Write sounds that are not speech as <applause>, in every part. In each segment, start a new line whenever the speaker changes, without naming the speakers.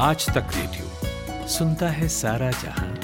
आज तक रेडियो, सुनता है सारा जहाँ।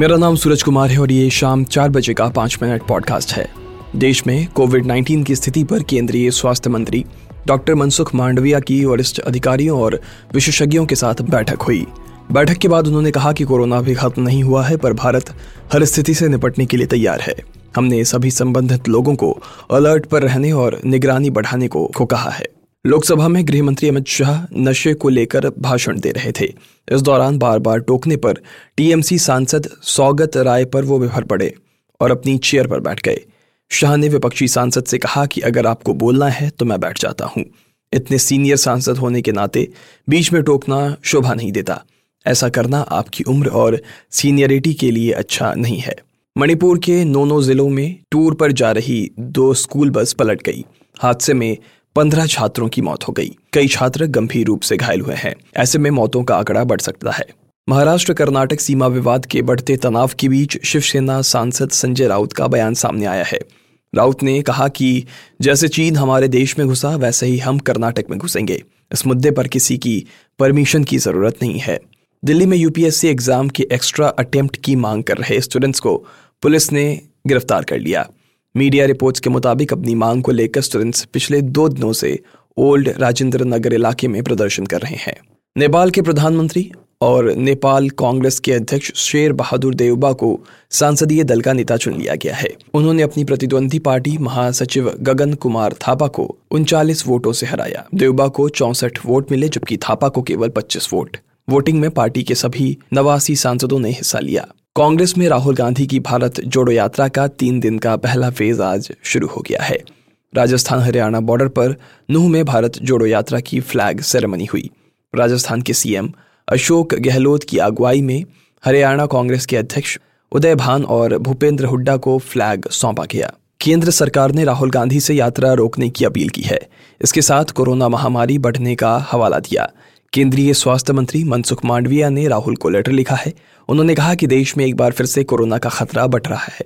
मेरा नाम सूरज कुमार है और ये शाम चार बजे का पाँच मिनट पॉडकास्ट है। देश में कोविड 19 की स्थिति पर केंद्रीय स्वास्थ्य मंत्री डॉक्टर मनसुख मांडविया की वरिष्ठ अधिकारियों और विशेषज्ञों के साथ बैठक हुई। बैठक के बाद उन्होंने कहा कि कोरोना भी खत्म नहीं हुआ है, पर भारत हर स्थिति से निपटने के लिए तैयार है। हमने सभी संबंधित लोगों को अलर्ट पर रहने और निगरानी बढ़ाने को, को कहा है। लोकसभा में गृह मंत्री अमित शाह नशे को लेकर भाषण दे रहे थे। इस दौरान बार बार टोकने पर टीएमसी सांसद सौगत राय पर वो बिफर पड़े और अपनी चेयर पर बैठ गए। शाह ने विपक्षी सांसद से कहा कि अगर आपको बोलना है तो मैं बैठ जाता हूँ। इतने सीनियर सांसद होने के नाते बीच में टोकना शोभा नहीं देता। ऐसा करना आपकी उम्र और सीनियरिटी के लिए अच्छा नहीं है। मणिपुर के नोनो जिलों में टूर पर जा रही दो स्कूल बस पलट गई। हादसे में पंद्रह छात्रों की मौत हो गई। कई छात्र गंभीर रूप से घायल हुए हैं। ऐसे में मौतों का आंकड़ा बढ़ सकता है। महाराष्ट्र, कर्नाटक सीमा विवाद के बढ़ते तनाव के बीच शिवसेना सांसद संजय राउत का बयान सामने आया है। राउत ने कहा कि जैसे चीन हमारे देश में घुसा, वैसे ही हम कर्नाटक में घुसेंगे। इस मुद्दे पर किसी की परमिशन की ज़रूरत नहीं है। दिल्ली में यूपीएससी एग्ज़ाम के एक्स्ट्रा अटेम्प्ट की मांग कर रहे स्टूडेंट्स को, पुलिस ने गिरफ़्तार कर लिया। मीडिया रिपोर्ट्स के मुताबिक अपनी मांग को लेकर स्टूडेंट्स पिछले दो दिनों से ओल्ड राजेंद्र नगर इलाके में प्रदर्शन कर रहे हैं। नेपाल के प्रधानमंत्री और नेपाल कांग्रेस के अध्यक्ष शेर बहादुर देवबा को सांसदीय दल का नेता चुन लिया गया है। उन्होंने अपनी प्रतिद्वंदी पार्टी महासचिव गगन कुमार थापा को उनचालीस वोटों से हराया। देवबा को चौसठ वोट मिले, जबकि थापा को केवल पच्चीस वोट। वोटिंग में पार्टी के सभी नवासी सांसदों ने हिस्सा लिया। कांग्रेस में राहुल गांधी की भारत जोड़ो यात्रा का तीन दिन का पहला फ़ेज़ आज शुरू हो गया है। राजस्थान हरियाणा बॉर्डर पर नूह में भारत जोड़ो यात्रा की फ्लैग सेरेमनी हुई। राजस्थान के सीएम अशोक गहलोत की अगुवाई में हरियाणा कांग्रेस के अध्यक्ष उदय भान और भूपेंद्र हुड्डा को फ्लैग सौंपा गया। केंद्र सरकार ने राहुल गांधी से यात्रा रोकने की अपील की है। इसके साथ कोरोना महामारी बढ़ने का हवाला दिया। केंद्रीय स्वास्थ्य मंत्री मनसुख मांडविया ने राहुल को लेटर लिखा है। उन्होंने कहा कि देश में एक बार फिर से कोरोना का खतरा बढ़ रहा है।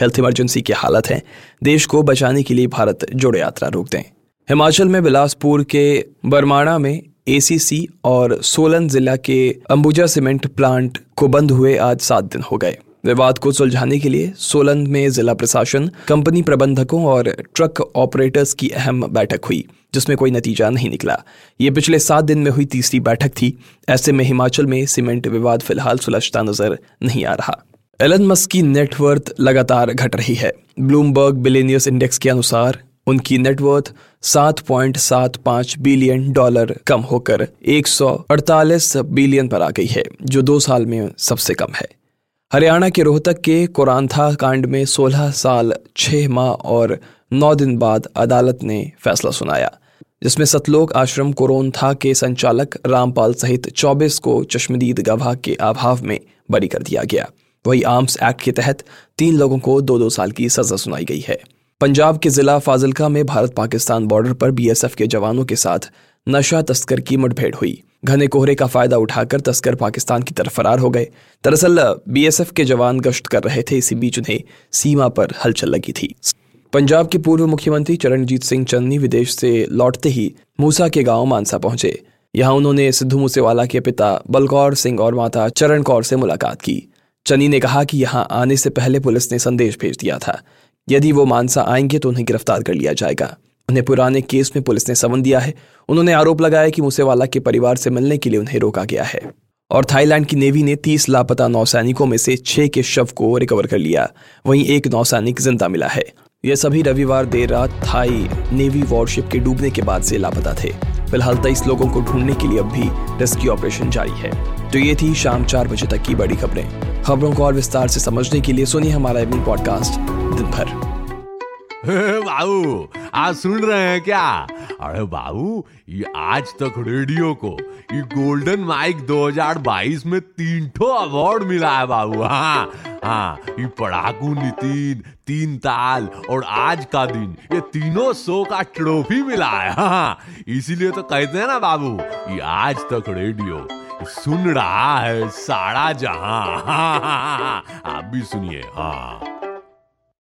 हेल्थ इमरजेंसी की हालत है। देश को बचाने के लिए भारत जोड़ो यात्रा रोक दें। हिमाचल में बिलासपुर के बरमाणा में एसीसी और सोलन जिला के अंबुजा सीमेंट प्लांट को बंद हुए आज सात दिन हो गए। विवाद को सुलझाने के लिए सोलन में जिला प्रशासन, कंपनी प्रबंधकों और ट्रक ऑपरेटर्स की अहम बैठक हुई, जिसमें कोई नतीजा नहीं निकला। ये पिछले सात दिन में हुई तीसरी बैठक थी। ऐसे में हिमाचल में सीमेंट विवाद फ़िलहाल सुलझता नज़र नहीं आ रहा। एलन मस्क की नेटवर्थ लगातार घट रही है। ब्लूमबर्ग बिलेनियस इंडेक्स के अनुसार, उनकी नेटवर्थ 7.75 बिलियन डॉलर कम होकर 148 बिलियन पर आ गई है, जो दो साल में सबसे कम है। हरियाणा के रोहतक के कोरानथा कांड में 16 साल 6 माह और 9 दिन बाद अदालत ने फैसला सुनाया, जिसमें सतलोक आश्रम कोरोनथा के संचालक रामपाल सहित 24 को चश्मदीद गवाह के अभाव में बरी कर दिया गया। वही आर्म्स एक्ट के तहत तीन लोगों को दो दो साल की सजा सुनाई गई है। पंजाब के जिला फाजिलका में भारत पाकिस्तान बॉर्डर पर बीएसएफ के जवानों के साथ नशा तस्कर की मुठभेड़ हुई। घने कोहरे का फ़ायदा उठाकर तस्कर पाकिस्तान की तरफ़ फरार हो गए। दरअसल, बीएसएफ के जवान गश्त कर रहे थे, इसी बीच उन्हें सीमा पर हलचल लगी थी। पंजाब के पूर्व मुख्यमंत्री चरणजीत सिंह चन्नी विदेश से लौटते ही मूसा के गाँव मानसा पहुँचे। यहाँ उन्होंने सिद्धू मूसेवाला के पिता बलकौर सिंह और माता चरण कौर से मुलाकात की। चन्नी ने कहा कि यहाँ आने से पहले पुलिस ने संदेश भेज दिया था। यदि वो मानसा आएँगे तो उन्हें गिरफ़्तार कर लिया जाएगा। उन्हें पुराने केस में पुलिस ने समन दिया है। उन्होंने आरोप लगाया कि मूसेवाला के परिवार से मिलने के लिए उन्हें रोका गया है। और थाईलैंड की नेवी ने तीस लापता नौसैनिकों में से छह के शव को रिकवर कर लिया। वहीं एक नौसैनिक ज़िंदा मिला है। ये सभी रविवार देर रात थाई नेवी वॉरशिप के डूबने के बाद से लापता थे। फ़िलहाल तेईस लोगों को ढूँढने के लिए अब भी रेस्क्यू ऑपरेशन जारी है। तो ये थी शाम चार बजे तक की बड़ी खबरें। खबरों को और विस्तार से समझने के लिए सुनिए हमारा पॉडकास्ट दिन भर। <laughs>
बाबू आज सुन रहे हैं क्या? अरे बाबू ये आज तक रेडियो को ये गोल्डन माइक 2022 में तीन ठो अवार्ड मिला है बाबू हाँ हाँ ये पढ़ाकू नितिन तीन ताल और आज का दिन ये तीनों शो का ट्रॉफी मिला है हाँ इसीलिए तो कहते हैं ना बाबू ये आज तक रेडियो सुन रहा है सारा जहाँ हाँ, हाँ, हाँ, हाँ, आप भी सुनिए हाँ।